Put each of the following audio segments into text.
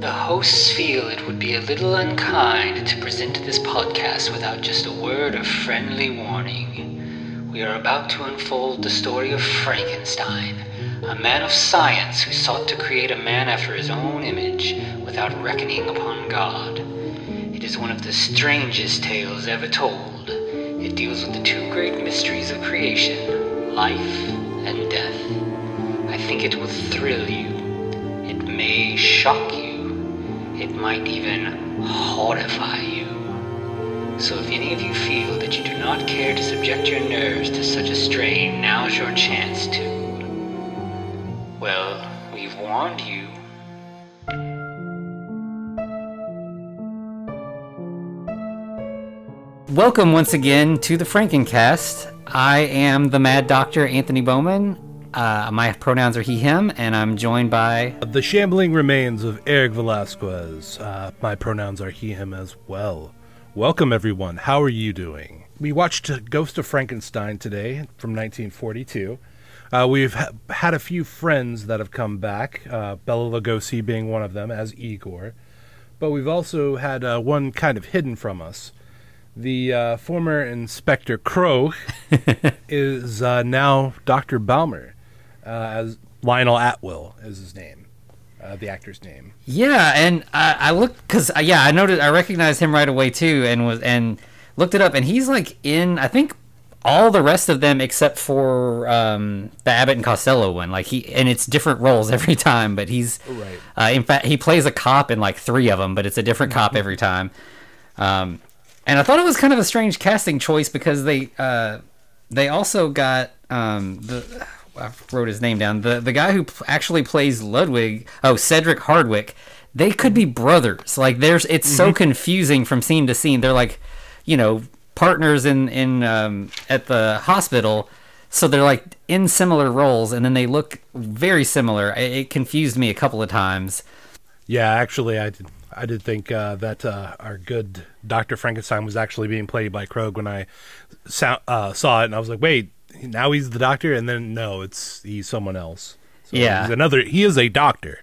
The hosts feel it would be a little unkind to present this podcast without just a word of friendly warning. We are about to unfold the story of Frankenstein, a man of science who sought to create a man after his own image without reckoning upon God. It is one of the strangest tales ever told. It deals with the two great mysteries of creation life think it will thrill you. It may shock you. It might even horrify you. So if any of you feel that you do not care to subject your nerves to such a strain, now's your chance to. Well, we've warned you. Welcome once again to the Frankencast. I am the Mad Doctor Anthony Bowman. Uh, my pronouns are he, him, and I'm joined by. The shambling remains of Eric Velazquez. Uh, my pronouns are he, him as well. Welcome, everyone. How are you doing? We watched Ghost of Frankenstein today from 1942. Uh, we've ha- had a few friends that have come back, uh, Bela Lugosi being one of them as Igor. But we've also had uh, one kind of hidden from us. The uh, former Inspector Crow is uh, now Dr. Balmer, as Lionel Atwill is his name, uh, the actor's name. Yeah, and I, I looked because yeah, I noticed I recognized him right away too, and was and looked it up, and he's like in I think all the rest of them except for um, the Abbott and Costello one. Like he and it's different roles every time, but he's Right. Uh, in fact, he plays a cop in like three of them, but it's a different cop every time. Um, and I thought it was kind of a strange casting choice because they uh, they also got um, the I wrote his name down the the guy who actually plays Ludwig. Oh, Cedric Hardwicke. They could be brothers. Like there's it's so confusing from scene to scene. They're like, you know, partners in in um, at the hospital. So they're like in similar roles, and then they look very similar. It, it confused me a couple of times. Yeah, actually, I did. I did think uh, that uh, our good Doctor Frankenstein was actually being played by Krogh when I sou- uh, saw it, and I was like, "Wait, now he's the Doctor?" And then no, it's he's someone else. So Yeah. he's another. He is a doctor,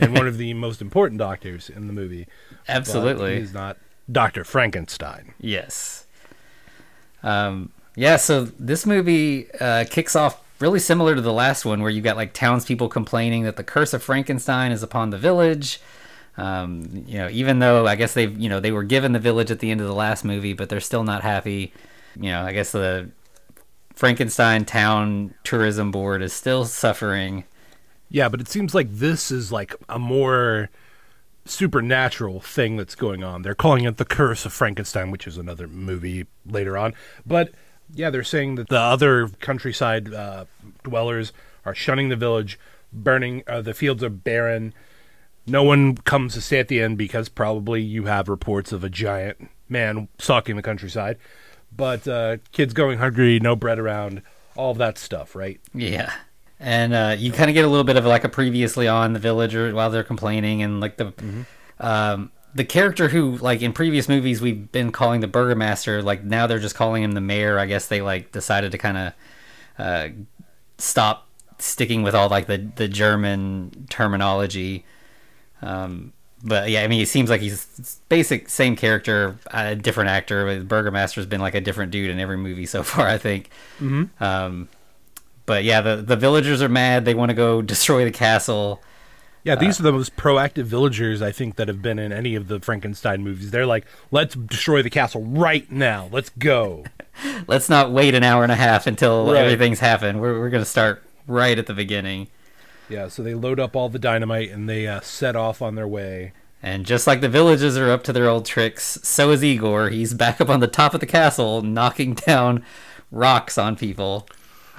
and one of the most important doctors in the movie. Absolutely. he's not Doctor Frankenstein. Yes. Um, yeah, so this movie uh, kicks off really similar to the last one, where you got like townspeople complaining that the curse of Frankenstein is upon the village. Um, you know, even though I guess they've you know they were given the village at the end of the last movie, but they're still not happy. You know, I guess the Frankenstein Town Tourism Board is still suffering. Yeah, but it seems like this is like a more supernatural thing that's going on. They're calling it the Curse of Frankenstein, which is another movie later on. But yeah, they're saying that the other countryside uh, dwellers are shunning the village, burning. Uh, the fields are barren. No one comes to stay at the end because probably you have reports of a giant man stalking the countryside. But uh, kids going hungry, no bread around, all of that stuff, right? Yeah. And uh, you kind of get a little bit of like a previously on the villager while they're complaining, and like the um, the character who like in previous movies we've been calling the burgomaster, like now they're just calling him the mayor. I guess they like decided to kind of uh, stop sticking with all like the the German terminology. Um, but yeah, I mean, it seems like he's basic same character, a different actor. But Burgomaster's been like a different dude in every movie so far, I think. Mm-hmm. Um, but yeah, the the villagers are mad. They want to go destroy the castle. Yeah, these are the most proactive villagers I think that have been in any of the Frankenstein movies. They're like, let's destroy the castle right now. Let's go. Let's not wait an hour and a half until Right. everything's happened. We're we're gonna start right at the beginning. Yeah, so they load up all the dynamite and they uh, set off on their way. And just like the villagers are up to their old tricks, so is Igor. He's back up on the top of the castle, knocking down rocks on people.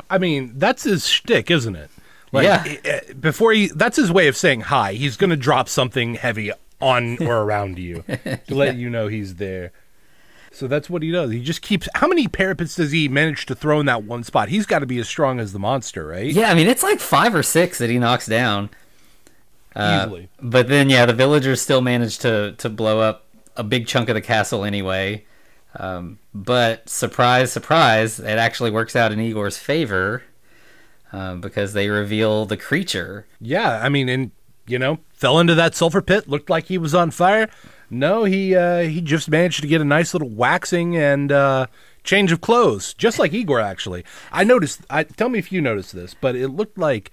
I mean, that's his shtick, isn't it? Like, Yeah. eh, Before he, that's his way of saying hi. He's going to drop something heavy on or around you to let you know he's there. So that's what he does. He just keeps. How many parapets does he manage to throw in that one spot? He's got to be as strong as the monster, right? Yeah, I mean it's like five or six that he knocks down. Uh, Easily. But then, yeah, the villagers still manage to to blow up a big chunk of the castle anyway. Um, but surprise, surprise, it actually works out in Igor's favor. uh, because they reveal the creature. Yeah, I mean, and you know, fell into that sulfur pit, looked like he was on fire. No, he uh, he just managed to get a nice little waxing and uh, change of clothes, just like Igor. Actually, I noticed. I tell me if you noticed this, but it looked like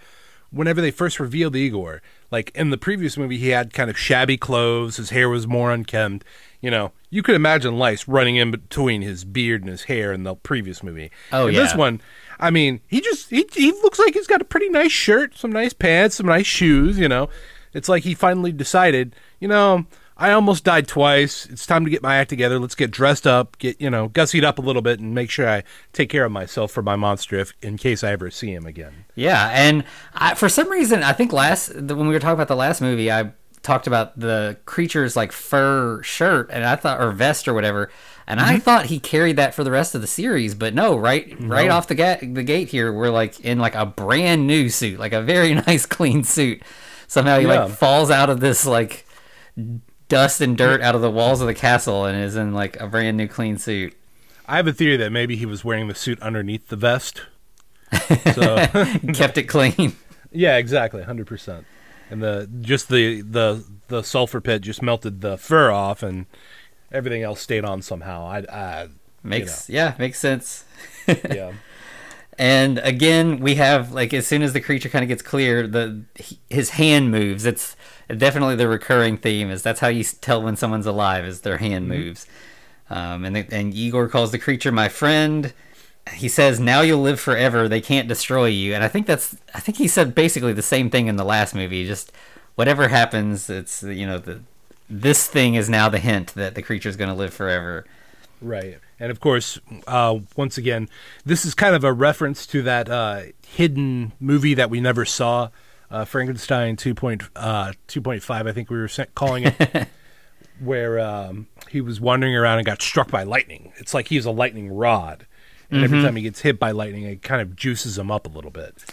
whenever they first revealed Igor, like in the previous movie, he had kind of shabby clothes. His hair was more unkempt. You know, you could imagine lice running in between his beard and his hair in the previous movie. Oh, in yeah. This one, I mean, he just he he looks like he's got a pretty nice shirt, some nice pants, some nice shoes. You know, it's like he finally decided. You know, I almost died twice. It's time to get my act together. Let's get dressed up, get you know, gussied up a little bit, and make sure I take care of myself for my monster if in case I ever see him again. Yeah, and I, for some reason, I think last when we were talking about the last movie, I talked about the creature's like fur shirt, and I thought or vest or whatever, and I mm-hmm. thought he carried that for the rest of the series, but no, right, right off the gate, the gate here, we're like in like a brand new suit, like a very nice clean suit. Somehow he Yeah. like falls out of this like dust and dirt out of the walls of the castle and is in like a brand new clean suit. I have a theory that maybe he was wearing the suit underneath the vest. So Kept it clean. yeah, exactly, hundred percent. And the just the the the sulfur pit just melted the fur off, and everything else stayed on somehow. I, I Makes yeah, makes sense. yeah. And again, we have like as soon as the creature kind of gets clear, the his hand moves. It's definitely the recurring theme. Is that's how you tell when someone's alive? Is their hand moves. Um, and the, and Igor calls the creature my friend. He says, "Now you'll live forever. They can't destroy you." And I think that's I think he said basically the same thing in the last movie. Just whatever happens, it's you know the this thing is now the hint that the creature is going to live forever. Right. And of course, uh, once again, this is kind of a reference to that uh, hidden movie that we never saw, uh, Frankenstein 2.5, uh, 2.5, I think we were calling it, where um, he was wandering around and got struck by lightning. It's like he's a lightning rod. And every time he gets hit by lightning, it kind of juices him up a little bit.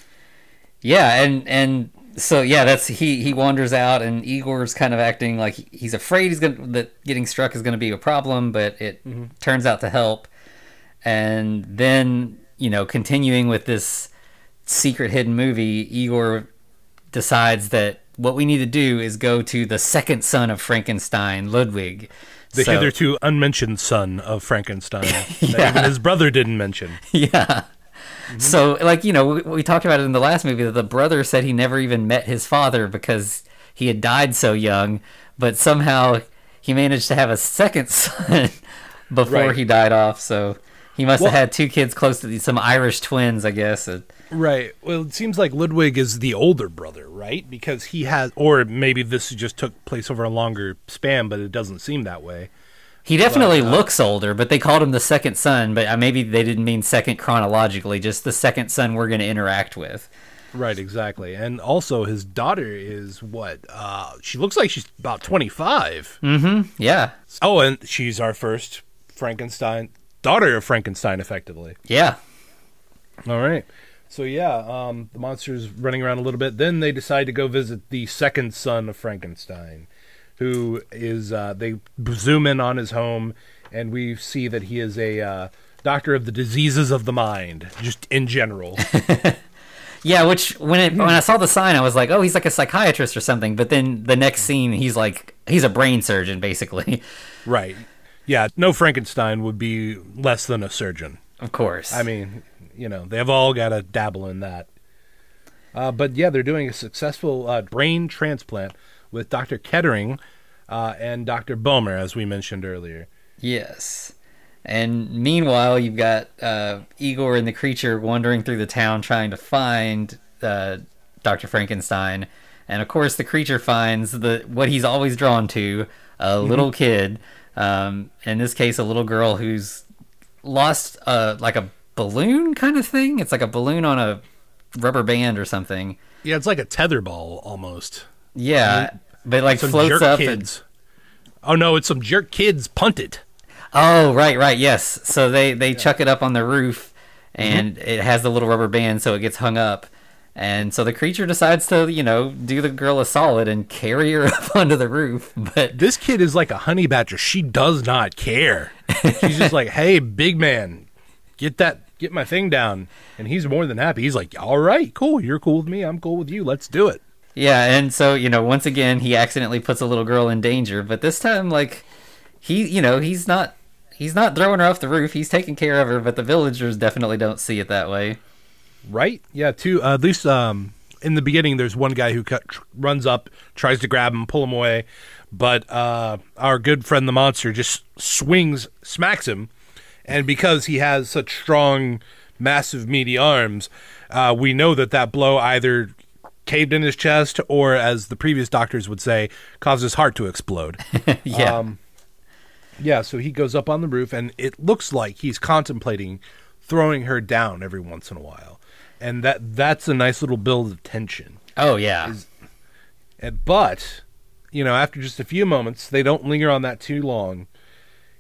Yeah, and and so yeah, that's he he wanders out, and Igor's kind of acting like he's afraid he's gonna that getting struck is gonna be a problem, but it mm-hmm. turns out to help. And then you know, continuing with this secret hidden movie, Igor decides that what we need to do is go to the second son of Frankenstein, Ludwig. The So- hitherto unmentioned son of Frankenstein that even his brother didn't mention. Yeah. So, like, you know, we, we talked about it in the last movie that the brother said he never even met his father because he had died so young, but somehow he managed to have a second son before Right. he died off. So he must Well- have had two kids close to some Irish twins, I guess. Uh, Right. Well, it seems like Ludwig is the older brother, right? Because he has, or maybe this just took place over a longer span, but it doesn't seem that way. He definitely looks older, but they called him the second son. But uh, maybe they didn't mean second chronologically, just the second son we're going to interact with. Right, exactly. And also, his daughter is what? Uh, she looks like she's about 25. Mm hmm. Yeah, Oh, and she's our first Frankenstein, daughter of Frankenstein, effectively. yeah, All right. So, yeah, um, the monster's running around a little bit. Then they decide to go visit the second son of Frankenstein, who is, uh, they zoom in on his home, and we see that he is a uh, doctor of the diseases of the mind, just in general. Yeah, which when it when I saw the sign, I was like, oh, he's like a psychiatrist or something. But then the next scene, he's like, he's a brain surgeon, basically. right. Yeah, no Frankenstein would be less than a surgeon. Of course. I mean, you know, they've all got to dabble in that. Uh, but yeah, they're doing a successful uh, brain transplant with Dr. Kettering uh, and Dr. Bohmer, as we mentioned earlier. yes. And meanwhile, you've got uh, Igor and the creature wandering through the town trying to find uh, Doctor Frankenstein, and of course, the creature finds the what he's always drawn to, a little kid. Um, in this case, a little girl who's lost uh, like a balloon kind of thing. It's like a balloon on a rubber band or something. Yeah, it's like a tether ball almost. Yeah, but like Some floats jerk up. And, kids. Oh no, it's some jerk kids punted. oh, right, right, yes. So they they chuck it up on the roof, mm-hmm. and it has the little rubber band, so it gets hung up. And so the creature decides to, you know, do the girl a solid and carry her up onto the roof. But This kid is like a honey badger. She does not care. She's just like, "Hey, big man, get that get my thing down. And he's more than happy. He's like, all right, cool. You're cool with me. I'm cool with you. Let's do it. Yeah, and so you know, once again, he accidentally puts a little girl in danger, but this time, like, he, you know, he's not, he's not throwing her off the roof. He's taking care of her, but the villagers definitely don't see it that way. Right? Yeah. Two. Uh, at least um, in the beginning, there's one guy who cut, tr- runs up, tries to grab him, pull him away, but uh, our good friend the monster just swings, smacks him, and because he has such strong, massive, meaty arms, uh, we know that that blow either caved in his chest or, as the previous doctors would say, caused his heart to explode. Yeah, Um, yeah, so he goes up on the roof, and it looks like he's contemplating throwing her down every once in a while, and that that's a nice little build of tension. oh yeah, And, but you know, after just a few moments, they don't linger on that too long.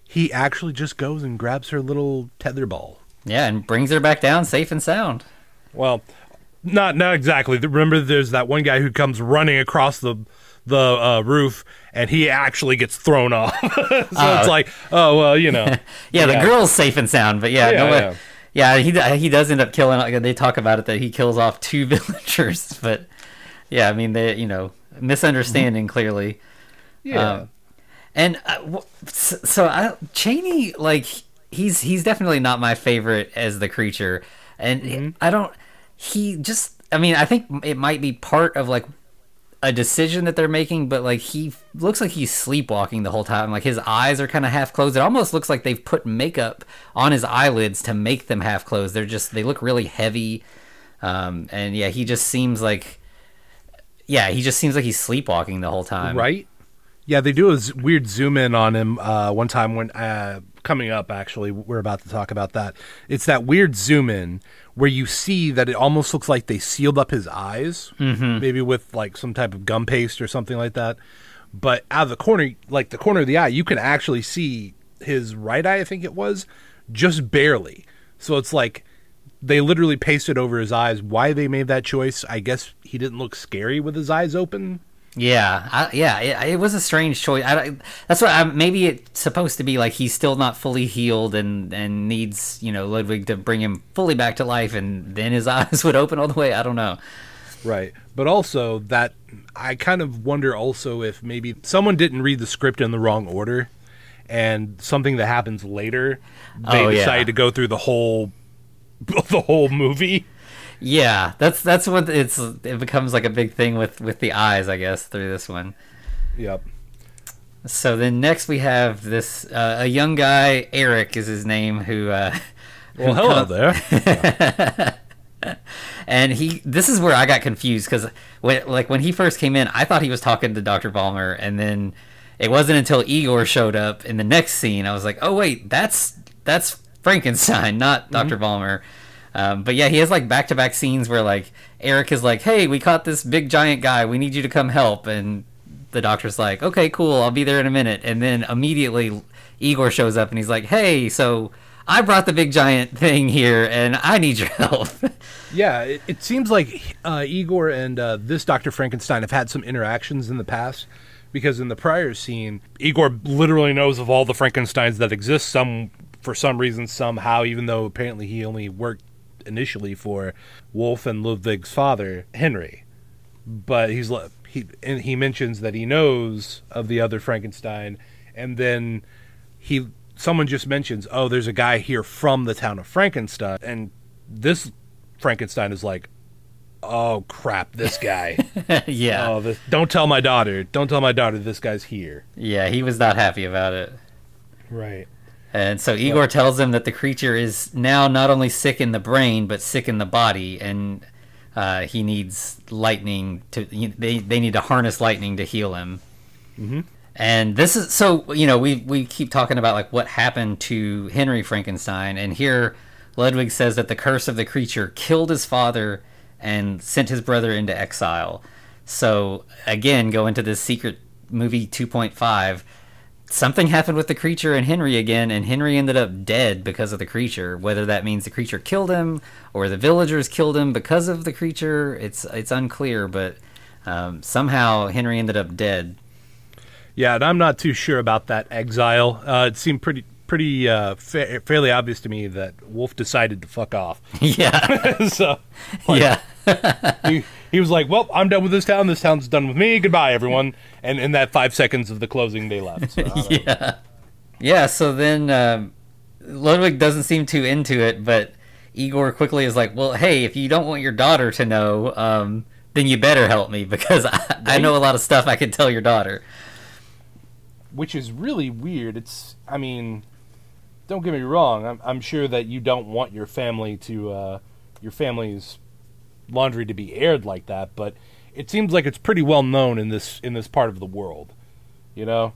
He actually just goes and grabs her little tether ball. yeah, and brings her back down safe and sound. Well, not not exactly. Remember, there's that one guy who comes running across the the uh, roof, and he actually gets thrown off. so it's like, oh well, you know. Yeah, the girl's safe and sound, but yeah, Yeah, no yeah. Yeah, he he does end up killing. They talk about it that he kills off two villagers, but yeah, I mean they, you know, misunderstanding clearly. Yeah. Um, and uh, so, so I, Chaney, like he's he's definitely not my favorite as the creature, and I don't. He just, I mean, I think it might be part of like a decision that they're making, but like he looks like he's sleepwalking the whole time. Like his eyes are kind of half closed. It almost looks like they've put makeup on his eyelids to make them half closed. They're just they look really heavy, um, and yeah, he just seems like. Yeah, he just seems like he's sleepwalking the whole time. right? Yeah, they do a z- weird zoom in on him uh, one time when uh, coming up. Actually, we're about to talk about that. It's that weird zoom in where you see that it almost looks like they sealed up his eyes, mm-hmm. maybe with like some type of gum paste or something like that. But out of the corner, like the corner of the eye, you can actually see his right eye. I think it was just barely. So it's like they literally pasted over his eyes. Why they made that choice? I guess he didn't look scary with his eyes open. Yeah, I, yeah, it, it was a strange choice. I, that's what I, maybe it's supposed to be like he's still not fully healed and and needs you know Ludwig to bring him fully back to life, and then his eyes would open all the way. I don't know. Right. But also that I kind of wonder also if maybe someone didn't read the script in the wrong order and something that happens later they Oh, yeah. decided to go through the whole the whole movie. Yeah, that's that's what it's. It becomes like a big thing with with the eyes, I guess, through this one. Yep. So then next we have this uh, a young guy, Eric is his name, who. Uh, Well, who hello come- there. and he this is where i got confused because when like when he first came in i thought he was talking to dr balmer and then it wasn't until igor showed up in the next scene i was like oh wait that's that's frankenstein not dr balmer um, but yeah he has like back-to-back scenes where like eric is like hey we caught this big giant guy. We need you to come help. And the doctor's like okay cool. I'll be there in a minute. And then immediately igor shows up and he's like hey so i brought the big giant thing here and i need your help. Yeah, it, it seems like uh, Igor and uh, this Dr. Frankenstein have had some interactions in the past because in the prior scene, Igor literally knows of all the Frankensteins that exist, some for some reason, somehow, even though apparently he only worked initially for Wolf and Ludwig's father, Henry. But he's he and he mentions that he knows of the other Frankenstein, and then he someone just mentions, "Oh, there's a guy here from the town of Frankenstein," and this Frankenstein is like, "Oh crap, this guy! yeah oh, this, don't tell my daughter. Don't tell my daughter this guy's here." Yeah, he was not happy about it. Right. And so Igor tells him that the creature is now not only sick in the brain, but sick in the body, and uh, he needs lightning to. They they need to harness lightning to heal him. Mhm. And this is so you know we we keep talking about like what happened to Henry Frankenstein, and here Ludwig says that the curse of the creature killed his father and sent his brother into exile. So again, go into this secret movie 2.5 something happened with the creature and Henry again, and Henry ended up dead because of the creature. Whether that means the creature killed him or the villagers killed him because of the creature, it's it's unclear. But um, somehow Henry ended up dead. Yeah, and I'm not too sure about that exile. Uh, it seemed pretty pretty uh, fa- fairly obvious to me that Wolf decided to fuck off. yeah, so yeah, he, he was like, "Well, I'm done with this town. This town's done with me. Goodbye, everyone." And in that five seconds of the closing, they left. So, know. yeah, yeah. So then um, Ludwig doesn't seem too into it, but Igor quickly is like, "Well, hey, if you don't want your daughter to know, um, then you better help me because I, I know a lot of stuff I can tell your daughter." Which is really weird. It's, I mean, don't get me wrong. I'm, I'm sure that you don't want your family to, uh, your family's laundry to be aired like that, but it seems like it's pretty well known in this in this part of the world. You know?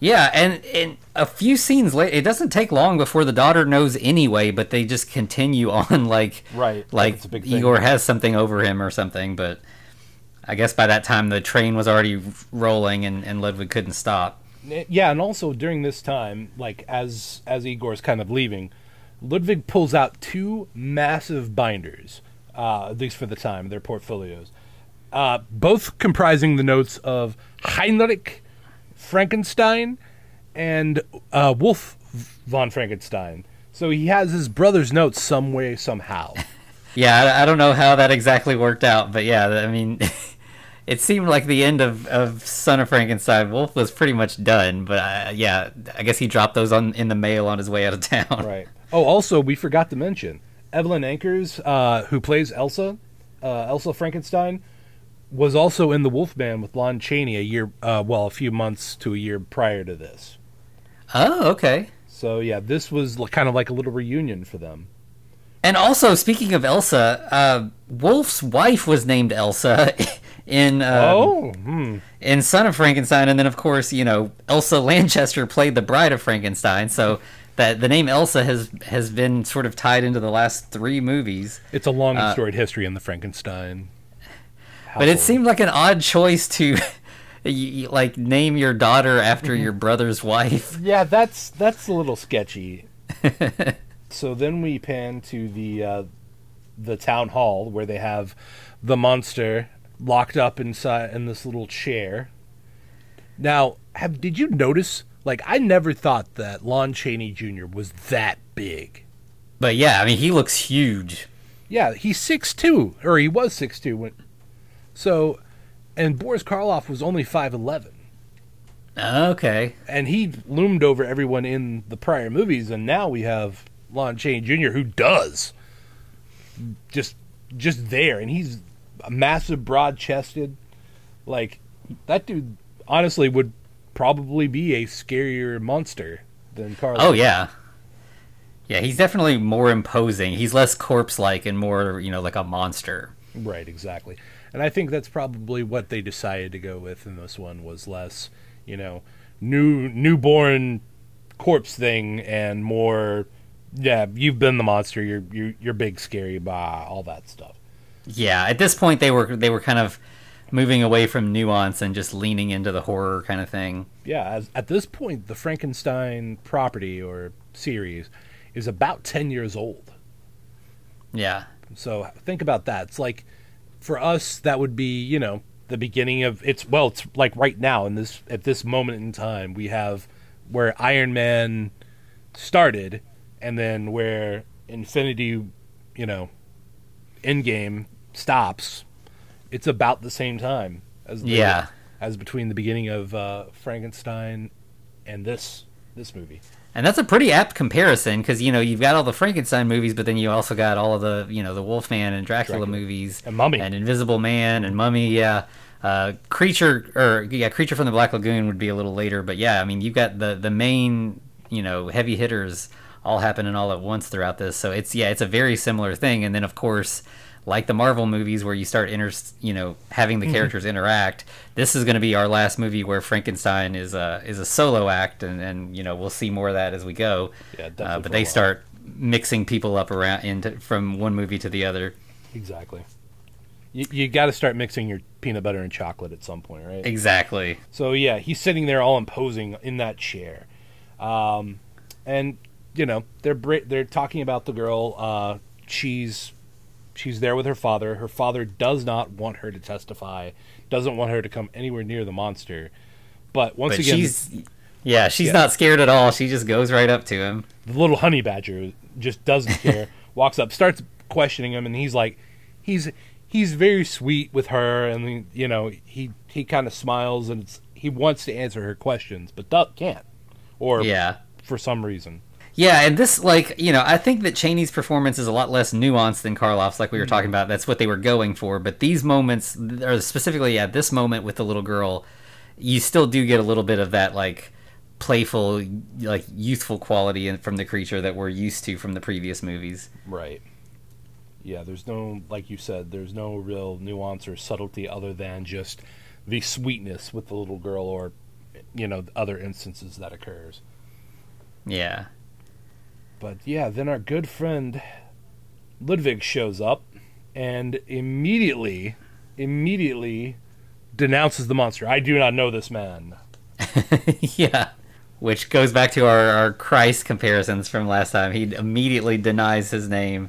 Yeah, and and a few scenes later, it doesn't take long before the daughter knows anyway, but they just continue on like Right, like like a big thing. Igor has something over him or something. But I guess by that time the train was already rolling and and Ludwig couldn't stop. Yeah, and also during this time, like as as Igor's kind of leaving, Ludwig pulls out two massive binders, uh, at least for the time, their portfolios, uh, both comprising the notes of Heinrich Frankenstein and uh, Wolf von Frankenstein. So he has his brother's notes some way, somehow. Yeah, I, I don't know how that exactly worked out, but yeah, I mean. It seemed like the end of, of Son of Frankenstein. Wolf was pretty much done, but uh, yeah, I guess he dropped those on in the mail on his way out of town. Right. Oh, also, we forgot to mention Evelyn Ankers, uh, who plays Elsa, uh, Elsa Frankenstein, was also in the Wolf Wolfman with Lon Chaney a year, uh, well, a few months to a year prior to this. Oh, okay. So yeah, this was kind of like a little reunion for them. And also, speaking of Elsa, uh, Wolf's wife was named Elsa in um, oh, hmm. in Son of Frankenstein, and then of course, you know, Elsa Lanchester played the Bride of Frankenstein. So that the name Elsa has has been sort of tied into the last three movies. it's a long and Uh, storied history in the Frankenstein. But it seemed like an odd choice to. You, you, like name your daughter after your brother's wife. Yeah, that's that's a little sketchy. so then we pan to the uh, the town hall where they have the monster locked up inside in this little chair. Now, have did you notice? Like, I never thought that Lon Chaney Jr. was that big. But yeah, I mean, he looks huge. Yeah, he's six two, or he was six two when. So, and Boris Karloff was only five eleven. Okay. and he loomed over everyone in the prior movies, and now we have Lon Chaney Jr., who does just just there, and he's massive, broad chested. Like that dude, honestly, would probably be a scarier monster than Carl. Oh yeah. Yeah, he's definitely more imposing. He's less corpse-like and more, you know, like a monster. right, exactly. And I think that's probably what they decided to go with in this one was less, you know, new newborn corpse thing and more. Yeah, you've been the monster. You're you're you're big, scary, bah, all that stuff. Yeah, at this point they were they were kind of moving away from nuance and just leaning into the horror kind of thing. Yeah, as, at this point, the Frankenstein property or series is about 10 years old. Yeah. So think about that. It's like, for us, that would be, you know, the beginning of it's, well, it's like right now in this, at this moment in time, we have where Iron Man started and then where Infinity, you know, Endgame stops. It's about the same time as the, Yeah. as between the beginning of uh, Frankenstein and this this movie. And that's a pretty apt comparison because you know you've got all the Frankenstein movies, but then you also got all of the you know the Wolfman and Dracula, Dracula. movies And Mummy. and Invisible Man and Mummy. Yeah, uh, Creature or yeah, Creature from the Black Lagoon would be a little later, but yeah, I mean you've got the the main you know heavy hitters all happening all at once throughout this. So it's yeah, it's a very similar thing. And then of course. Like the Marvel movies, where you start inter, you know, having Mm-hmm. the characters interact. This is going to be our last movie where Frankenstein is a is a solo act, and, and you know we'll see more of that as we go. Yeah, Uh, definitely but they start mixing people up around into from one movie to the other. Exactly. You, you got to start mixing your peanut butter and chocolate at some point, right? Exactly. So yeah, he's sitting there all imposing in that chair, um, and you know they're they're talking about the girl. Uh, she's she's there with her father. Her father does not want her to testify. Doesn't want her to come anywhere near the monster. But once But again, she's Yeah, she's Yeah. not scared at all. She just goes right up to him. the little honey badger just doesn't care walks up starts questioning him and he's like he's he's very sweet with her and you know he he kind of smiles and it's, he wants to answer her questions but do- can't or Yeah. for some reason Yeah, and this, like, you know, I think that Chaney's performance is a lot less nuanced than Karloff's, like we were talking mm. about. That's what they were going for. But these moments, or specifically at this moment with the little girl, you still do get a little bit of that, like, playful, like, youthful quality from the creature that we're used to from the previous movies. right yeah there's no like you said there's no real nuance or subtlety other than just the sweetness with the little girl or you know other instances that occurs Yeah. But yeah, then our good friend Ludwig shows up and immediately, immediately denounces the monster. I do not know this man. yeah. Which goes back to our, our Christ comparisons from last time. He immediately denies his name.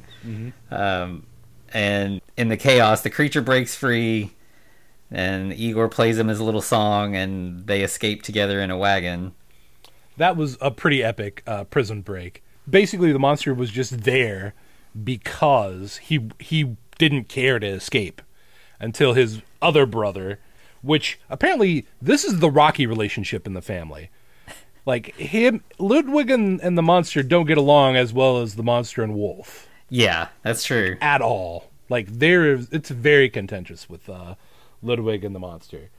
Um, and in the chaos, the creature breaks free, and Igor plays him his little song, and they escape together in a wagon. That was a pretty epic uh, prison break. Basically, the monster was just there because he he didn't care to escape until his other brother, which apparently this is the rocky relationship in the family. Like him, Ludwig and, and the monster don't get along as well as the monster and Wolf. Yeah, that's true. at all. Like there is, it's very contentious with uh, Ludwig and the monster.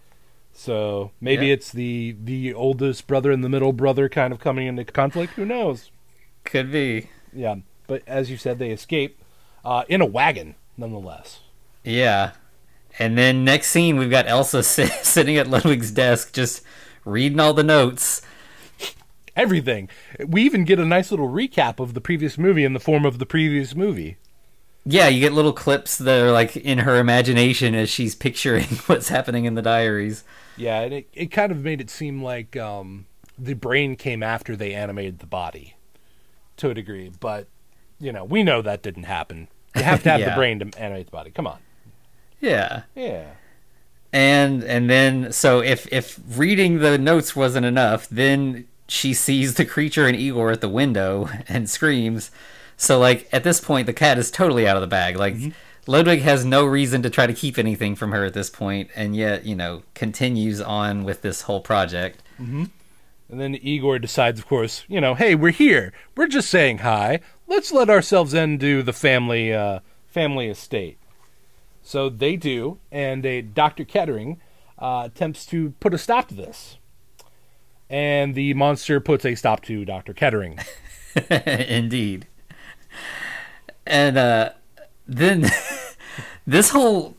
So maybe Yeah. it's the the oldest brother and the middle brother kind of coming into conflict. Who knows? Could be. Yeah, but as you said, they escape uh, in a wagon, nonetheless. Yeah. And then next scene, we've got Elsa sit, sitting at Ludwig's desk, just reading all the notes. Everything. We even get a nice little recap of the previous movie in the form of the previous movie. Yeah, you get little clips that are like in her imagination as she's picturing what's happening in the diaries. Yeah, and it, it kind of made it seem like um, the brain came after they animated the body to a degree, but you know, we know that didn't happen. You have to have the brain to animate the body. Come on. Yeah. Yeah. And and then so if if reading the notes wasn't enough, then she sees the creature and Igor at the window and screams. So like at this point the cat is totally out of the bag. Like mm-hmm. Ludwig has no reason to try to keep anything from her at this point and yet, you know, continues on with this whole project. Mm-hmm. And then Igor decides, of course, you know, hey, we're here. We're just saying hi. Let's let ourselves into the family uh, family estate. So they do, and a Dr. Kettering uh, attempts to put a stop to this. And the monster puts a stop to Dr. Kettering. Indeed. And uh, then this whole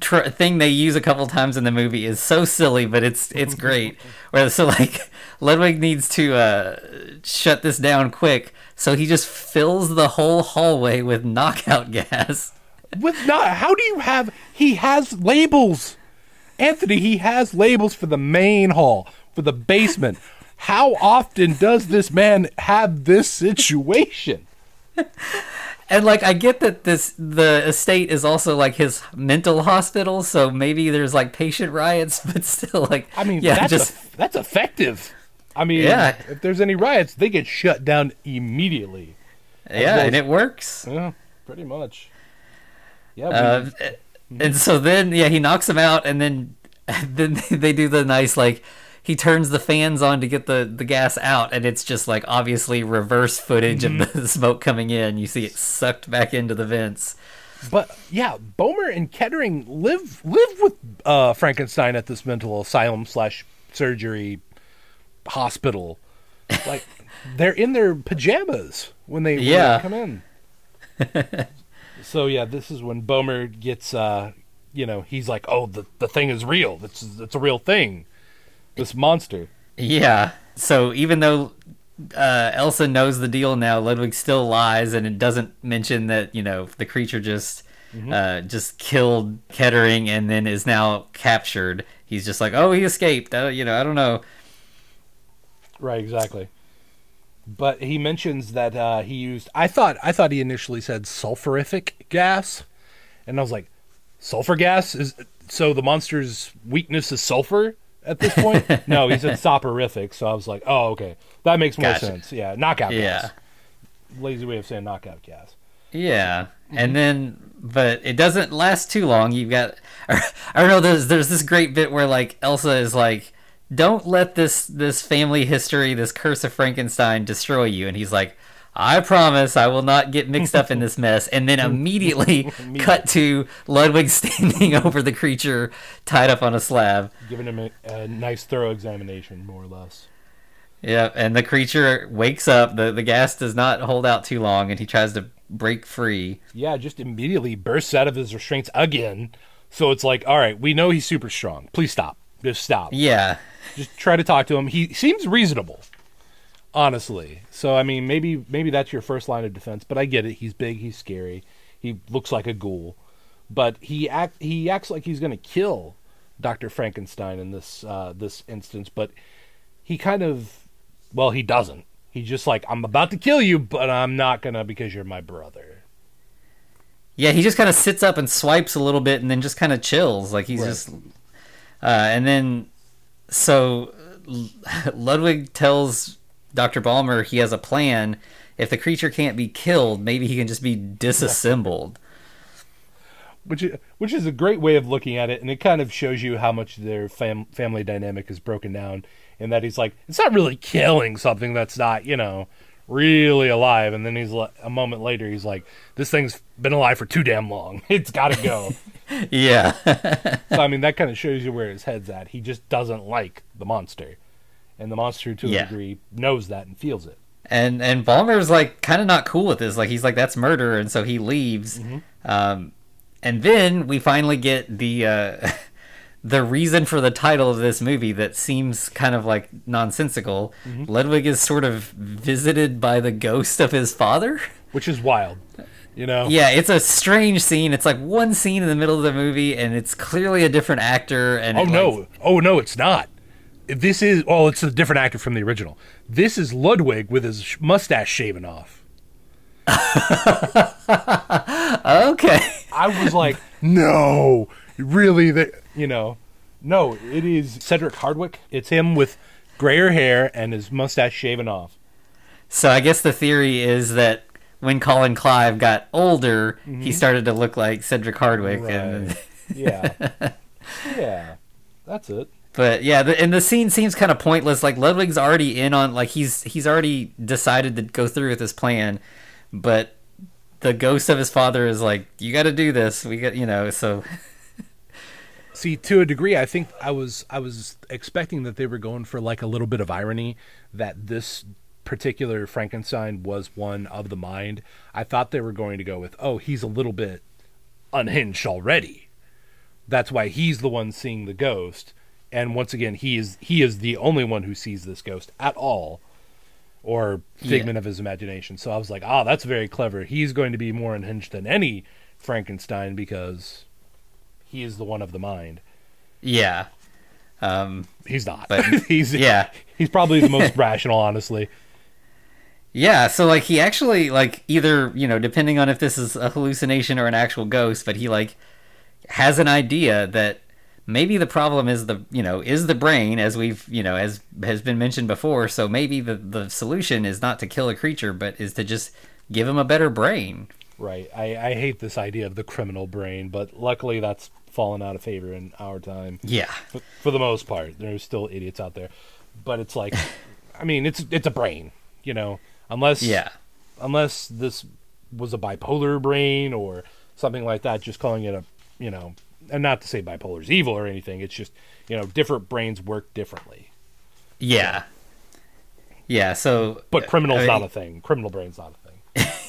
tr- thing they use a couple times in the movie is so silly, but it's it's great. Where so like Ludwig needs to uh, shut this down quick, so he just fills the whole hallway with knockout gas. With not, how do you have? He has labels, Anthony. He has labels for the main hall, for the basement. How often does this man have this situation? And like I get that this the estate is also like his mental hospital, so maybe there's like patient riots, but still like I mean, yeah, that's just eff- that's effective. I mean, Yeah. if there's any riots, they get shut down immediately. yeah, and it works. Yeah, pretty much. Yeah, Uh, and so then yeah, he knocks him out, and then then they do the nice like he turns the fans on to get the the gas out, and it's just like obviously reverse footage of the smoke coming in. You see it sucked back into the vents. but yeah, Bohmer and Kettering live live with uh, Frankenstein at this mental asylum slash surgery hospital. Like they're in their pajamas when they, when they Yeah. come in. so yeah, this is when Bohmer gets uh you know, he's like, "Oh, the the thing is real. It's it's a real thing. This monster." Yeah. So even though uh, Elsa knows the deal now, Ludwig still lies, and it doesn't mention that you know the creature just uh, just killed Kettering and then is now captured. He's just like, oh, he escaped. Uh, you know, I don't know. Right, exactly. But he mentions that uh, he used. I thought I thought he initially said sulfurific gas, and I was like, sulfur gas is so the monster's weakness is sulfur. At this point. no, he said soporific, so I was like, oh, okay, that makes more Gotcha. sense. Yeah, knockout Yeah. gas. Lazy way of saying knockout gas. Yeah, mm-hmm. and then but it doesn't last too long. You've got I don't know. There's there's this great bit where like Elsa is like, "Don't let this this family history, this curse of Frankenstein, destroy you," and he's like. I promise I will not get mixed up in this mess. And then immediately cut to Ludwig standing over the creature tied up on a slab. Giving him a, a nice, thorough examination, more or less. Yeah, and the creature wakes up. The the gas does not hold out too long, and he tries to break free. Yeah, just immediately bursts out of his restraints again. So it's like, all right, we know he's super strong. Please stop. Just stop. Yeah, Just try to talk to him. He seems reasonable, honestly. So I mean, maybe maybe that's your first line of defense. But I get it. He's big. He's scary. He looks like a ghoul. But he act he acts like he's going to kill Doctor Frankenstein in this uh, this instance. But he kind of well, he doesn't. He's just like, I'm about to kill you, but I'm not gonna because you're my brother. yeah. He just kind of sits up and swipes a little bit, and then just kind of chills, like he's Right. just. Uh, and then, so Ludwig tells Doctor Balmer he has a plan. If the creature can't be killed, maybe he can just be disassembled. which which is a great way of looking at it, and it kind of shows you how much their fam- family dynamic is broken down. In that he's like, it's not really killing something that's not, you know, really alive, and then he's like, a moment later, he's like, this thing's been alive for too damn long. It's got to go. yeah. so I mean, that kind of shows you where his head's at. He just doesn't like the monster, and the monster, to Yeah. a degree, knows that and feels it. and and Balmer's like kind of not cool with this. Like he's like that's murder, and so he leaves. Um, and then we finally get the uh, the reason for the title of this movie that seems kind of like nonsensical. Ludwig is sort of visited by the ghost of his father. Which is wild, you know. Yeah, it's a strange scene. It's like one scene in the middle of the movie, and it's clearly a different actor. And Oh it, like, no! Oh no! It's not. This is. Oh, it's a different actor from the original. This is Ludwig with his mustache shaven off. okay. I was like, no, really? That you know? No, it is Cedric Hardwicke. It's him with grayer hair and his mustache shaven off. So I guess the theory is that when Colin Clive got older, Mm-hmm. he started to look like Cedric Hardwicke, and Yeah, yeah, that's it. But yeah, the, and the scene seems kind of pointless. Like Ludwig's already in on, like he's he's already decided to go through with his plan, but the ghost of his father is like, "You got to do this. We got, you know." So See, to a degree, I think I was I was expecting that they were going for like a little bit of irony that this particular Frankenstein was one of the mind. I thought they were going to go with, oh, he's a little bit unhinged already. That's why he's the one seeing the ghost. And once again, he is he is the only one who sees this ghost at all, or figment of his imagination. So I was like, ah, that's very clever. He's going to be more unhinged than any Frankenstein because he is the one of the mind. yeah, um, He's not. But- he's yeah. He's probably the most rational, honestly. Yeah, so like he actually like either, you know, depending on if this is a hallucination or an actual ghost, but he like has an idea that maybe the problem is the, you know, is the brain as we've, you know, as has been mentioned before, so maybe the the solution is not to kill a creature but is to just give him a better brain. Right. I, I hate this idea of the criminal brain, but luckily that's fallen out of favor in our time. Yeah. For, for the most part, there's still idiots out there, but it's like, I mean, it's it's a brain, you know. Unless Yeah. unless this was a bipolar brain or something like that, just calling it a, you know, and not to say bipolar is evil or anything. It's just you know different brains work differently. Yeah. Yeah, so But uh, criminal's I- not a thing. Criminal brain's not a thing.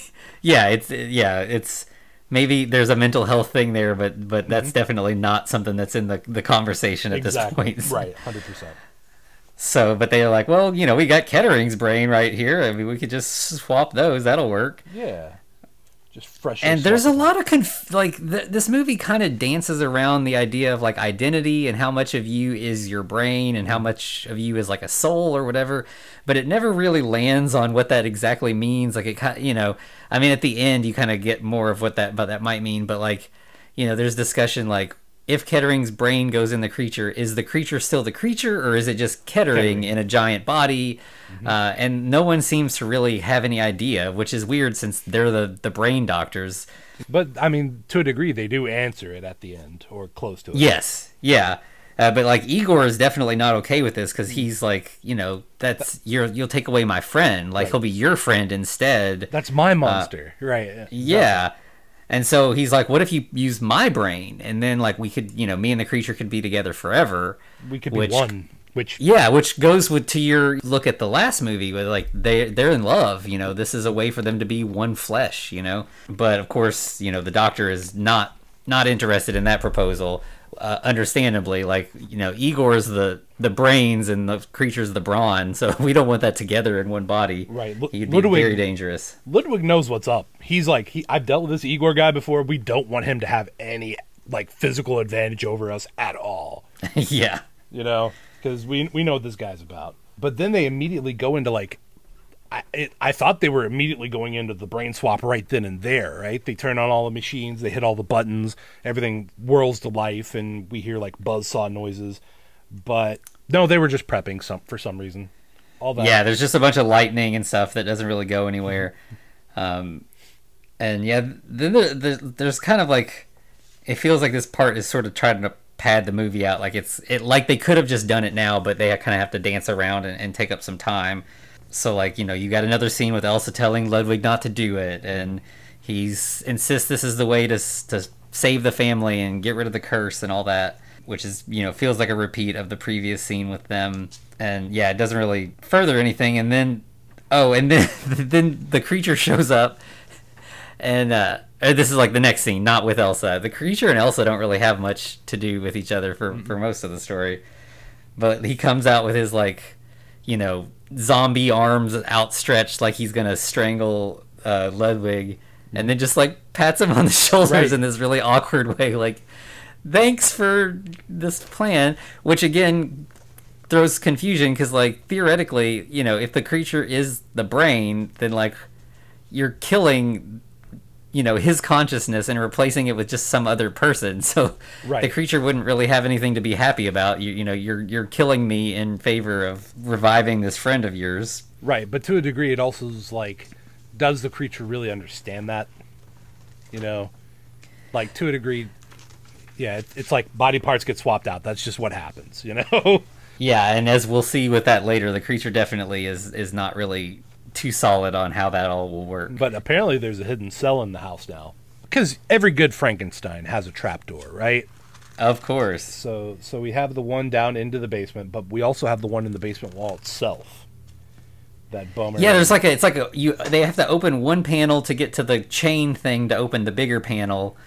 Yeah, it's yeah, it's maybe there's a mental health thing there, but but that's mm-hmm. definitely not something that's in the the conversation at exactly. this point. Right. Hundred percent. So, but they're like, well, you know, we got Kettering's brain right here. I mean, we could just swap those. That'll work. Yeah. Just fresh. And there's a lot of conf- like th- this movie kind of dances around the idea of like identity and how much of you is your brain and how much of you is like a soul or whatever. But it never really lands on what that exactly means. Like it, kind, you know, I mean, at the end you kind of get more of what that, but that might mean. But like, you know, there's discussion like if Kettering's brain goes in the creature, is the creature still the creature, or is it just Kettering, Kettering. in a giant body? Uh, and no one seems to really have any idea, which is weird since they're the, the brain doctors. But I mean, to a degree, they do answer it at the end or close to it. Yes, yeah. Uh, but like Igor is definitely not okay with this because he's like, you know, that's you're you'll take away my friend. Like Right. he'll be your friend instead. That's my monster, right? Yeah. And so he's like, what if you use my brain? And then like we could, you know, me and the creature could be together forever. We could be one. Which Yeah, which goes with to your look at the last movie where like they they're in love, you know, this is a way for them to be one flesh, you know. But of course, you know, the doctor is not not interested in that proposal. Uh, understandably, like you know, Igor's the the brains and the creature's the brawn, so we don't want that together in one body. Right. Lu- He'd be Ludwig- very dangerous. Ludwig knows what's up. He's like, he, I've dealt with this Igor guy before. We don't want him to have any like physical advantage over us at all. yeah. you know, because we we know what this guy's about. But then they immediately go into like, I it, I thought they were immediately going into the brain swap right then and there. Right? They turn on all the machines, they hit all the buttons, everything whirls to life, and we hear like buzzsaw noises. But no, they were just prepping some for some reason. All that. Yeah, there's just a bunch of lightning and stuff that doesn't really go anywhere. Um, and yeah, then there, there, there's kind of like it feels like this part is sort of trying to pad the movie out. Like it's it like they could have just done it now, but they kind of have to dance around and, and take up some time. So like you know you got another scene with Elsa telling Ludwig not to do it, and he's insists this is the way to to save the family and get rid of the curse and all that, which is you know feels like a repeat of the previous scene with them. And yeah, it doesn't really further anything. And then oh, and then then the creature shows up and uh, this is like the next scene, not with Elsa. The creature and Elsa don't really have much to do with each other for, for most of the story. But he comes out with his like, you know, zombie arms outstretched, like he's gonna strangle uh, Ludwig, and then just like pats him on the shoulders Right. in this really awkward way, like, "Thanks for this plan," which again throws confusion because like theoretically, you know, if the creature is the brain, then like you're killing you know his consciousness and replacing it with just some other person so Right. the creature wouldn't really have anything to be happy about you you know you're you're killing me in favor of reviving this friend of yours Right, but to a degree, it also is like, does the creature really understand that? You know, like to a degree, yeah, it, it's like body parts get swapped out. That's just what happens, you know. yeah and as we'll see with that later the creature definitely is is not really too solid on how that all will work but apparently, there's a hidden cell in the house now, because every good Frankenstein has a trapdoor, right? of course So, so we have the one down into the basement, but we also have the one in the basement wall itself. That bummer. yeah there's like a it's like a you they have to open one panel to get to the chain thing to open the bigger panel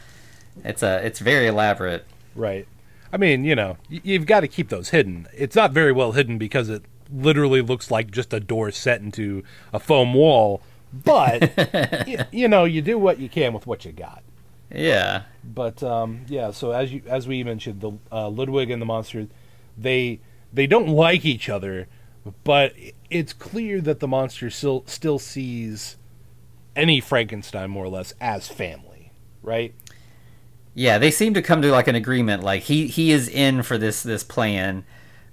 it's a it's very elaborate Right. I mean, you know, you've got to keep those hidden. It's not very well hidden because it literally looks like just a door set into a foam wall. But y- you know, you do what you can with what you got. yeah But um, yeah, so as you as we mentioned, the uh, Ludwig and the monster, they they don't like each other, but it's clear that the monster still still sees any Frankenstein more or less as family, right? Yeah, they seem to come to like an agreement. Like he he is in for this this plan.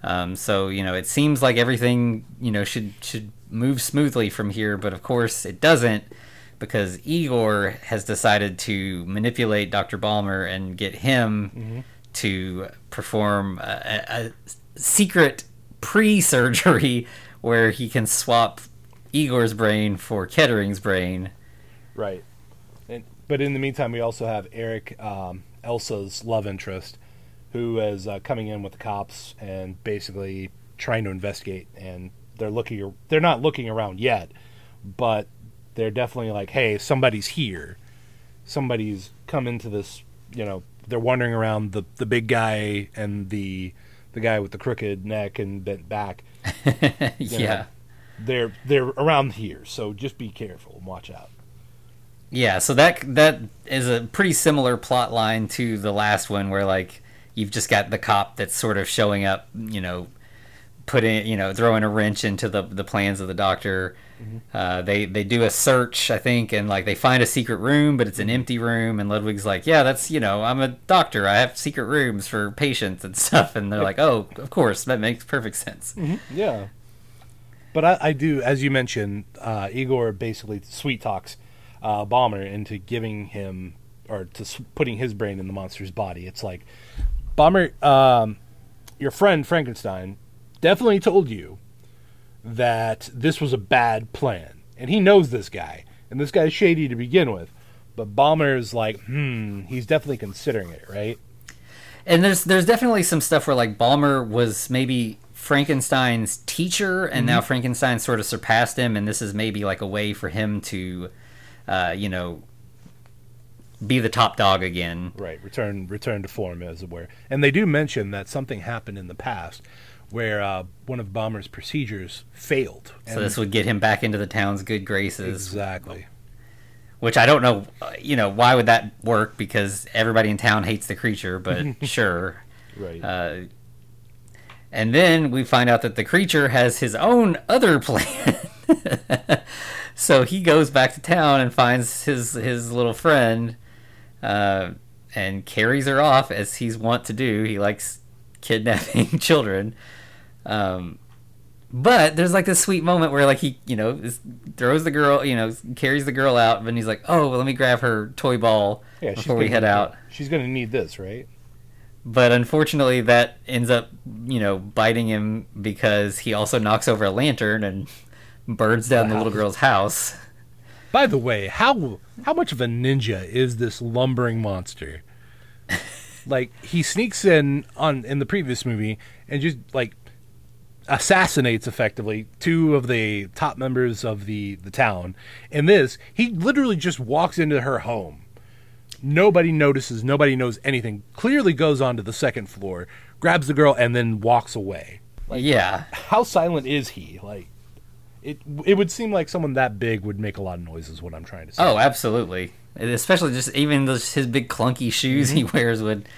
Um, so you know, it seems like everything you know should should move smoothly from here. But of course, it doesn't because Igor has decided to manipulate Dr. Bohmer and get him to perform a, a, a secret pre-surgery where he can swap Igor's brain for Kettering's brain. Right. And but in the meantime, we also have Eric, um, Elsa's love interest, who is uh, coming in with the cops and basically trying to investigate. And they're looking. They're not looking around yet, but they're definitely like, "Hey, somebody's here. Somebody's come into this." You know, they're wandering around the the big guy and the the guy with the crooked neck and bent back. yeah. They're they're around here, so just be careful and watch out. Yeah, so that that is a pretty similar plot line to the last one, where like you've just got the cop that's sort of showing up, you know, putting you know throwing a wrench into the the plans of the doctor. Mm-hmm. Uh, they they do a search, I think, and like they find a secret room, but it's an empty room. And Ludwig's like, "Yeah, that's you know, I'm a doctor. I have secret rooms for patients and stuff." And they're like, "Oh, of course, that makes perfect sense." Yeah. But I, I do, as you mentioned, uh, Igor basically sweet talks uh, Bohmer into giving him or to putting his brain in the monster's body. It's like Bohmer, um, your friend Frankenstein definitely told you that this was a bad plan, and he knows this guy, and this guy's shady to begin with. But Bohmer's like, hmm, he's definitely considering it, right? And there's there's definitely some stuff where like Bohmer was maybe Frankenstein's teacher, and now Frankenstein sort of surpassed him, and this is maybe like a way for him to, uh, you know, be the top dog again. Right, return return to form, as it were. And they do mention that something happened in the past where uh, one of Bohmer's procedures failed. So this would get him back into the town's good graces, exactly. which I don't know, uh, you know, why would that work? Because everybody in town hates the creature, but sure. Right. Uh, and then we find out that the creature has his own other plan. so he goes back to town and finds his his little friend, uh, and carries her off as he's wont to do. He likes kidnapping children. Um, but there's like this sweet moment where like he you know is, throws the girl you know carries the girl out, and he's like, oh well, let me grab her toy ball yeah, before we head need- out. She's going to need this, right? But unfortunately, that ends up, you know, biting him because he also knocks over a lantern and burns down the little girl's house. By the way, how how much of a ninja is this lumbering monster? like he sneaks in on in the previous movie and just like assassinates effectively two of the top members of the the town. In this, he literally just walks into her home. Nobody notices, nobody knows anything. Clearly goes onto the second floor, grabs the girl and then walks away. Like, yeah. How silent is he? Like it it would seem like someone that big would make a lot of noise is what I'm trying to say. Oh, absolutely. Especially just even those, his big clunky shoes he wears would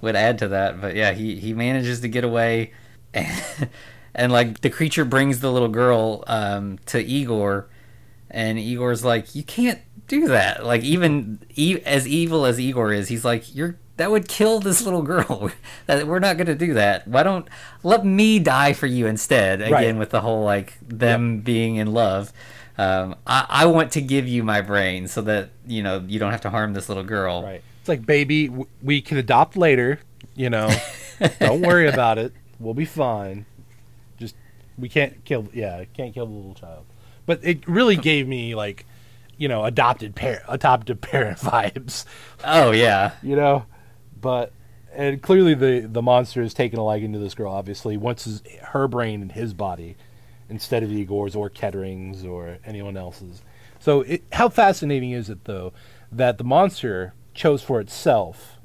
would add to that. But yeah, he he manages to get away, and, and like the creature brings the little girl um, to Igor, and Igor's like, "You can't do that." Like even e- as evil as Igor is, he's like, "You're." That would kill this little girl. that we're not going to do that. Why don't let me die for you instead? Again, Right. with the whole like them being in love. Um, I, I want to give you my brain so that you know you don't have to harm this little girl. Right. It's like, baby, we can adopt later. You know, don't worry about it. We'll be fine. Just we can't kill. Yeah, can't kill the little child. But it really gave me like, you know, adopted parent, adopted parent vibes. Oh yeah, You know, but and clearly the the monster is taking a liking to this girl. Obviously, wants his, her brain in his body instead of Igor's or Kettering's or anyone else's. So, it, how fascinating is it though that the monster chose for itself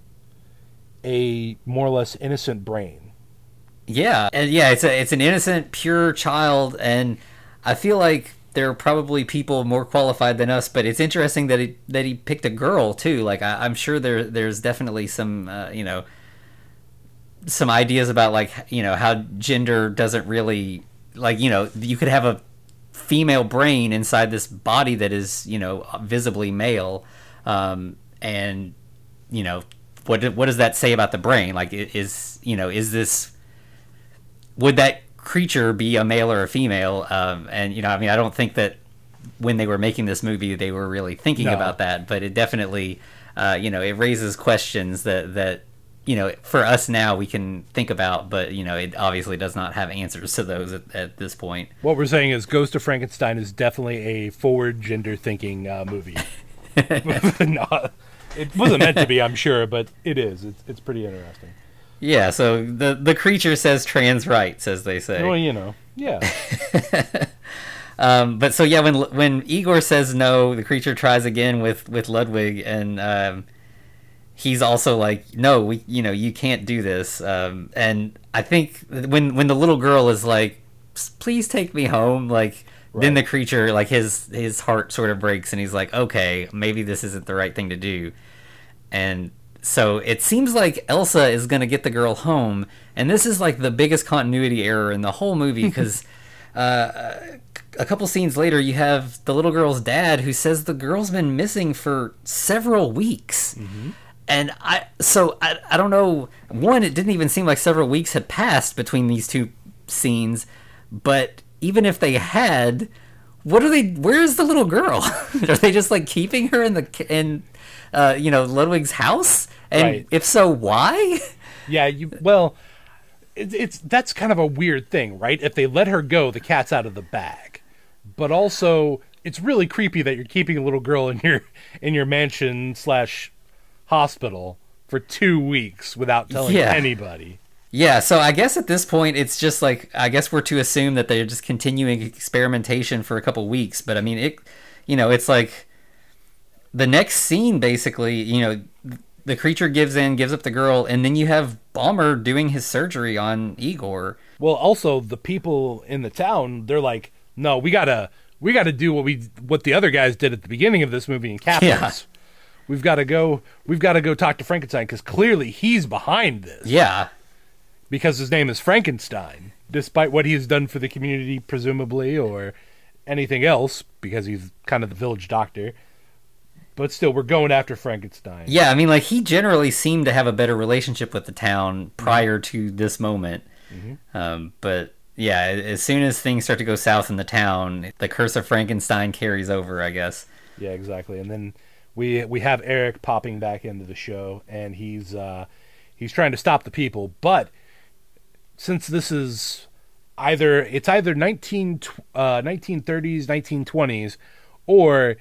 a more or less innocent brain? yeah, and yeah. It's a it's an innocent, pure child, and I feel like there are probably people more qualified than us. But it's interesting that he that he picked a girl too. Like I, I'm sure there there's definitely some uh, you know some ideas about like you know how gender doesn't really like you know you could have a female brain inside this body that is you know visibly male um, and you know what what does that say about the brain like is you know is this would that creature be a male or a female um, and you know i mean i don't think that when they were making this movie they were really thinking No. about that but it definitely uh, you know it raises questions that that you know for us now we can think about but you know it obviously does not have answers to those at, at this point What we're saying is, Ghost of Frankenstein is definitely a forward gender thinking uh, movie. no, it wasn't meant to be, I'm sure, but it is. It's, it's pretty interesting. Yeah so the the creature says trans rights as they say Well, you know, yeah. Um, but so yeah, when when Igor says no, the creature tries again with with Ludwig, and um, he's also like, no, we, you know, you can't do this. Um, and I think when when the little girl is like, please take me home, like. Then the creature, like his his heart sort of breaks, and he's like, "Okay, maybe this isn't the right thing to do." And so it seems like Elsa is gonna get the girl home, And this is like the biggest continuity error in the whole movie because uh, a couple scenes later, you have the little girl's dad who says the girl's been missing for several weeks. And I, so I, I don't know. One, it didn't even seem like several weeks had passed between these two scenes. But even if they had, what are they? Where's the little girl? are they just like keeping her in the in, uh, you know, Ludwig's house? And Right. if so, why? Yeah, you well, it, it's that's kind of a weird thing, right? If they let her go, the cat's out of the bag. But also, it's really creepy that you're keeping a little girl in your in your mansion slash hospital for two weeks without telling Yeah. anybody. Yeah, so I guess at this point it's just like I guess we're to assume that they're just continuing experimentation for a couple weeks, but I mean it you know, it's like the next scene basically, you know, the creature gives in, gives up the girl, and then you have Bohmer doing his surgery on Igor. Well, also the people in the town, they're like, no, we gotta we gotta do what we what the other guys did at the beginning of this movie in Captains. Yeah. We've got to go. We've got to go talk to Frankenstein because clearly he's behind this. Yeah. because his name is Frankenstein, despite what he's done for the community, presumably, or anything else, because he's kind of the village doctor. But still, we're going after Frankenstein. Yeah, I mean like he generally seemed to have a better relationship with the town prior to this moment. Um, but yeah, as soon as things start to go south in the town, the curse of Frankenstein carries over, I guess. Yeah, exactly. And then we we have Eric popping back into the show, and he's uh, he's trying to stop the people. But since this is either it's either 19, uh, 1930s, 1920s, or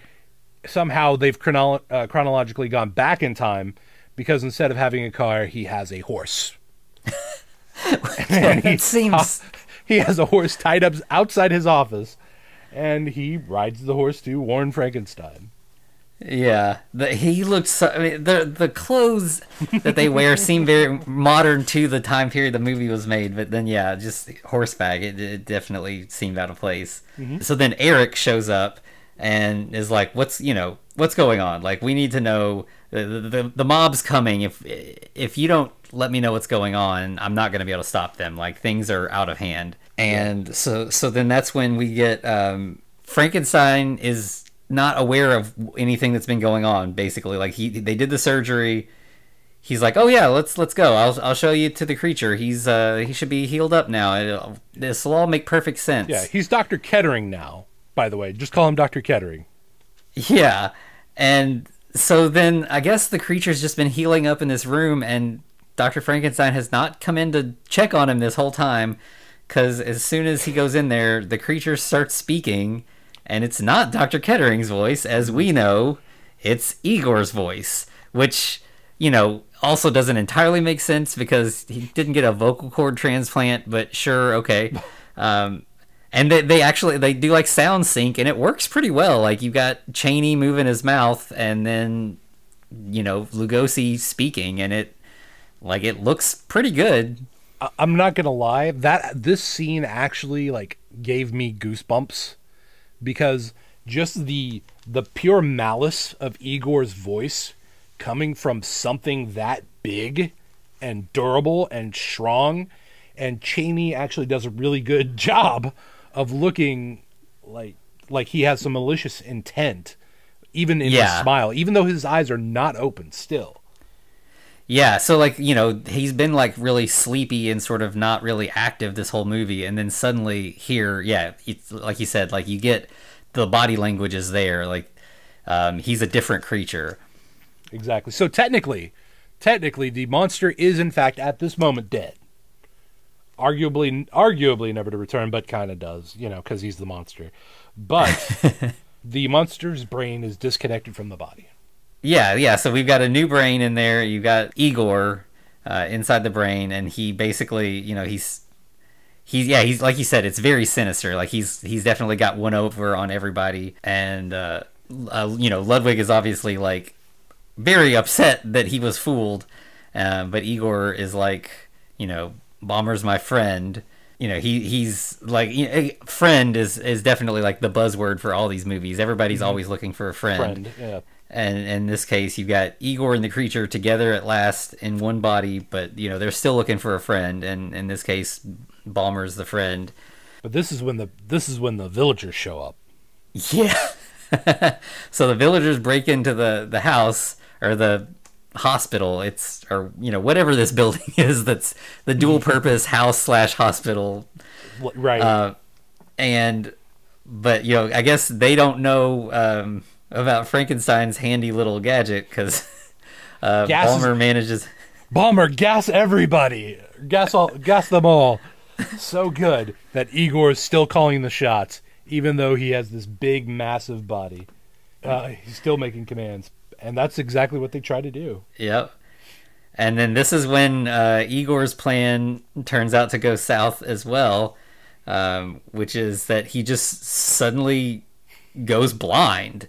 somehow they've uh, chronologically gone back in time because instead of having a car, he has a horse. And he- it seems he has a horse tied up outside his office, and he rides the horse to warn Frankenstein. Yeah, the, he looks. So, I mean, the the clothes that they wear seem very modern to the time period the movie was made. But then, yeah, just horseback. It, it definitely seemed out of place. So then Eric shows up and is like, "What's you know what's going on? Like, we need to know. The the, the, mob's coming. If if you don't let me know what's going on, I'm not going to be able to stop them. Like things are out of hand." And so so then that's when we get um, Frankenstein is not aware of anything that's been going on basically like he they did the surgery he's like oh yeah let's let's go i'll, I'll show you to the creature he's uh he should be healed up now It'll- this will all make perfect sense Yeah, he's Dr. Kettering now, by the way. Just call him Dr. Kettering. yeah and so then i guess the creature's just been healing up in this room and dr frankenstein has not come in to check on him this whole time because as soon as he goes in there the creature starts speaking and it's not dr kettering's voice as we know it's igor's voice which you know also doesn't entirely make sense because he didn't get a vocal cord transplant but sure okay um, and they, they actually they do like sound sync and it works pretty well. Like you got chaney moving his mouth and then you know lugosi speaking and it like it looks pretty good. I'm not gonna lie, that this scene actually like gave me goosebumps because just the the pure malice of Igor's voice coming from something that big and durable and strong and Chaney actually does a really good job of looking like like he has some malicious intent even in Yeah. his smile even though his eyes are not open still yeah so like you know he's been like really sleepy and sort of not really active this whole movie and then suddenly here yeah it's, like you said like you get the body language is there like um, he's a different creature Exactly. So technically, technically, the monster is in fact at this moment dead. Arguably, arguably never to return, but kind of does, you know, because he's the monster. But the monster's brain is disconnected from the body. Yeah, yeah. So we've got a new brain in there. You've got Igor uh, inside the brain, and he basically, you know, he's he's yeah, he's like you said, it's very sinister. Like he's he's definitely got one over on everybody, and uh, uh, you know, Ludwig is obviously like very upset that he was fooled, uh, but Igor is like, you know, Bohmer's my friend. You know, he he's like you know, friend is is definitely like the buzzword for all these movies. Everybody's mm-hmm. always looking for a Friend, yeah. and in this case, you've got Igor and the creature together at last in one body, but you know they're still looking for a friend, and in this case, Bohmer's the friend. But this is when the this is when the villagers show up. Yeah. so the villagers break into the the house or the hospital. It's or you know whatever this building is. That's the dual purpose house slash hospital. Right. Uh, and but you know I guess they don't know um, about Frankenstein's handy little gadget because uh, Gas is- Bohmer manages. Bohmer, gas everybody. Gas all gas them all. So good that Igor is still calling the shots, even though he has this big, massive body. Uh, he's still making commands, and that's exactly what they try to do. Yep. And then this is when uh, Igor's plan turns out to go south as well, um, which is that he just suddenly goes blind.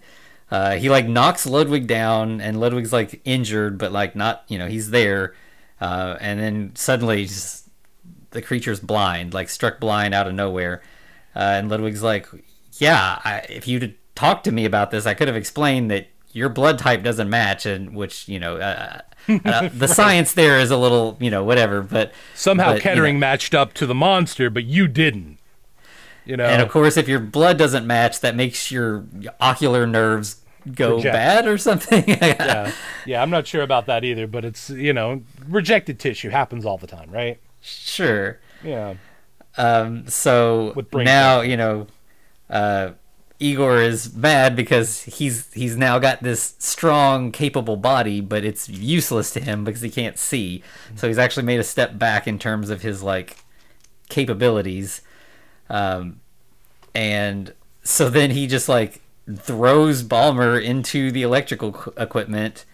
Uh, he like knocks Ludwig down, and Ludwig's like injured, but like not, you know, he's there. Uh, and then suddenly, just, the creature's blind, like struck blind out of nowhere. Uh, and Ludwig's like, "Yeah, I, if you'd talked to me about this, I could have explained that your blood type doesn't match, and which you know, uh, uh, the science there is a little, you know, whatever. But Somehow but, you Kettering know, matched up to the monster, but you didn't. You know, and of course, if your blood doesn't match, that makes your ocular nerves go Project. bad or something. yeah, yeah. I'm not sure about that either, but it's you know, rejected tissue happens all the time, right? sure. Yeah. Um, so now you know, uh, Igor is mad because he's he's now got this strong, capable body, but it's useless to him because he can't see. So he's actually made a step back in terms of his like capabilities, um, and so then he just like throws Bohmer into the electrical equipment,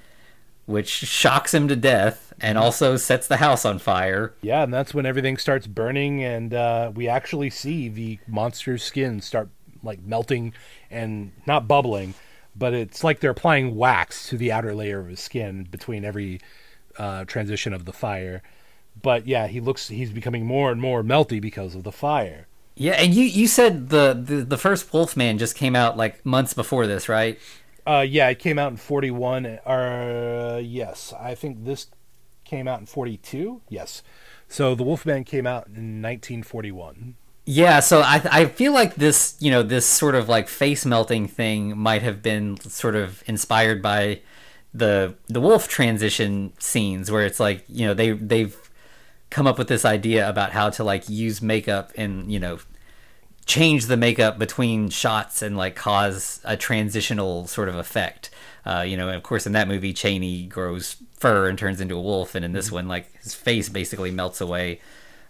which shocks him to death and also sets the house on fire. Yeah, and that's when everything starts burning, and uh, we actually see the monster's skin start like melting and not bubbling, but it's like they're applying wax to the outer layer of his skin between every uh, transition of the fire. But yeah, he looks he's becoming more and more melty because of the fire. Yeah, and you you said the the, the first Wolfman just came out like months before this, right? Uh, yeah, it came out in forty one. Uh, yes, I think this came out in forty two. Yes, so the Wolfman came out in nineteen forty one. Yeah, so I I feel like this you know this sort of like face melting thing might have been sort of inspired by the the wolf transition scenes where it's like you know they they've come up with this idea about how to like use makeup and you know change the makeup between shots and like cause a transitional sort of effect. Uh, you know, of course, in that movie, Chaney grows fur and turns into a wolf, and in this one, like his face basically melts away.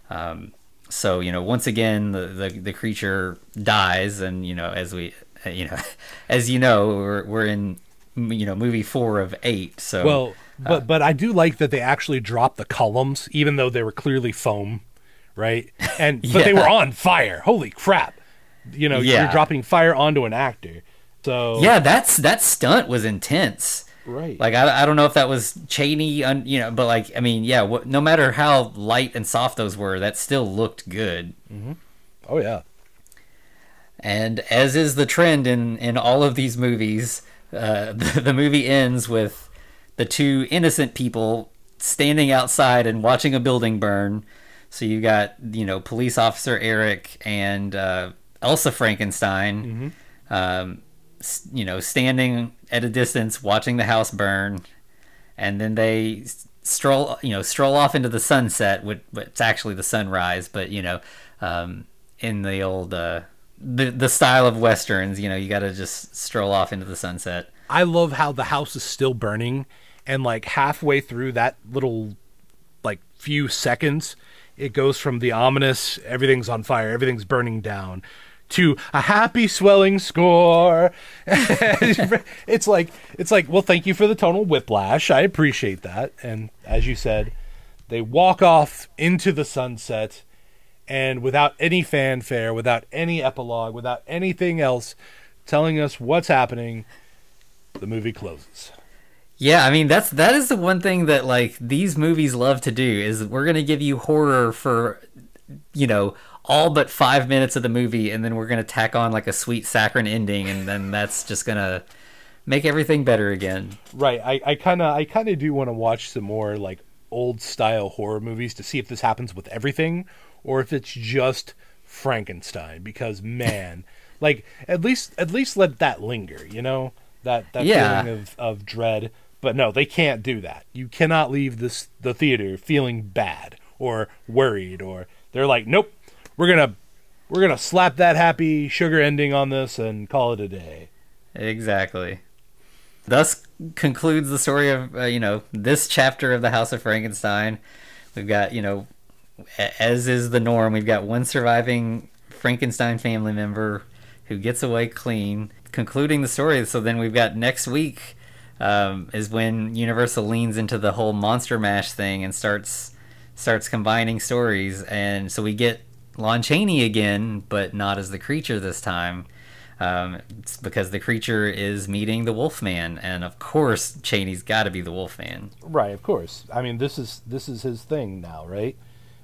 Um, so you know, once again, the, the the creature dies, and you know, as we, uh, you know, as you know, we're we're in you know movie four of eight. So Well, but but I do like that they actually dropped the columns, even though they were clearly foam, right? And but they were on fire. Holy crap! You know, Yeah. you're dropping fire onto an actor. So yeah, that's that stunt was intense. Right. Like I, I don't know if that was Chaney, un, you know, but like I mean, yeah, no matter how light and soft those were, that still looked good. oh yeah, And as is the trend in in all of these movies, uh, the, the movie ends with the two innocent people standing outside and watching a building burn. So you got you know police officer Eric and uh, Elsa Frankenstein, um, s- you know, standing at a distance watching the house burn, and then they stroll you know stroll off into the sunset. Which, it's actually the sunrise, but you know, um, in the old uh, the the style of westerns, you know, you got to just stroll off into the sunset. I love how the house is still burning, and like halfway through that little like few seconds, it goes from the ominous everything's on fire, everything's burning down. To a happy swelling score. it's like it's like, well, thank you for the tonal whiplash. I appreciate that. And as you said, they walk off into the sunset and without any fanfare, without any epilogue, without anything else telling us what's happening, the movie closes. Yeah, I mean that's that is the one thing that like these movies love to do is we're gonna give you horror for you know all but five minutes of the movie, and then we're gonna tack on like a sweet saccharine ending, and then that's just gonna make everything better again. Right. I, I kind of I kind of do want to watch some more like old style horror movies to see if this happens with everything or if it's just Frankenstein because man, like at least at least let that linger, you know? That that Yeah. feeling of of dread. But no, they can't do that. You cannot leave this the theater feeling bad or worried or they're like, "Nope. We're to we're to slap that happy sugar ending on this and call it a day." Exactly. Thus concludes the story of uh, you know this chapter of the House of Frankenstein. We've got you know, as is the norm, we've got one surviving Frankenstein family member who gets away clean. Concluding the story, so then we've got next week um, is when Universal leans into the whole Monster Mash thing and starts starts combining stories, and so we get Lon Chaney again, but not as the creature this time. Um, it's because the creature is meeting the Wolfman, and of course Chaney's got to be the Wolfman. Right, of course. I mean, this is this is his thing now, right?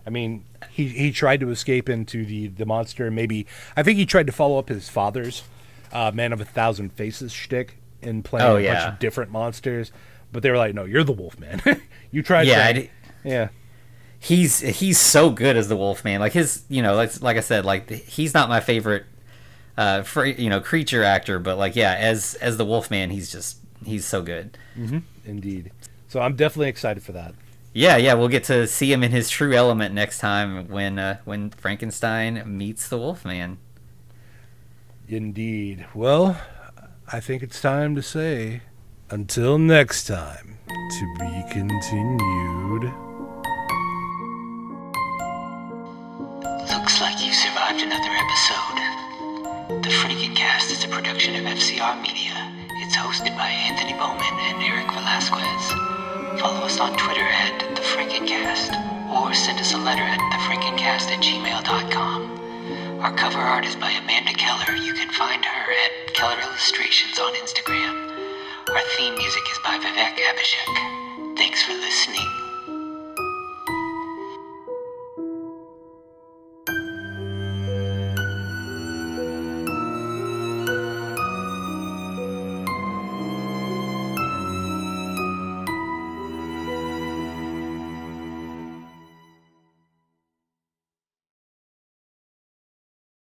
I mean, he he tried to escape into the the monster. Maybe I think he tried to follow up his father's uh, "Man of a Thousand Faces" shtick in playing Oh, a bunch of different monsters. But they were like, "No, you're the Wolfman. you tried." Yeah, to, yeah, He's he's so good as the Wolfman. Like his, you know, like like I said, like he's not my favorite, uh, for, you know, creature actor, but like yeah, as as the Wolfman, he's just he's so good. indeed. So I'm definitely excited for that. Yeah, yeah, we'll get to see him in his true element next time when uh, when Frankenstein meets the Wolfman. Indeed. Well, I think it's time to say until next time. To be continued. Looks like you survived another episode. The Frankencast is a production of FCR Media. It's hosted by Anthony Bowman and Eric Velazquez. Follow us on Twitter at The Frankencast, or send us a letter at thefrankencast at gmail.com. Our cover art is by Amanda Keller. You can find her at Keller Illustrations on Instagram. Our theme music is by Vivek Abhishek. Thanks for listening.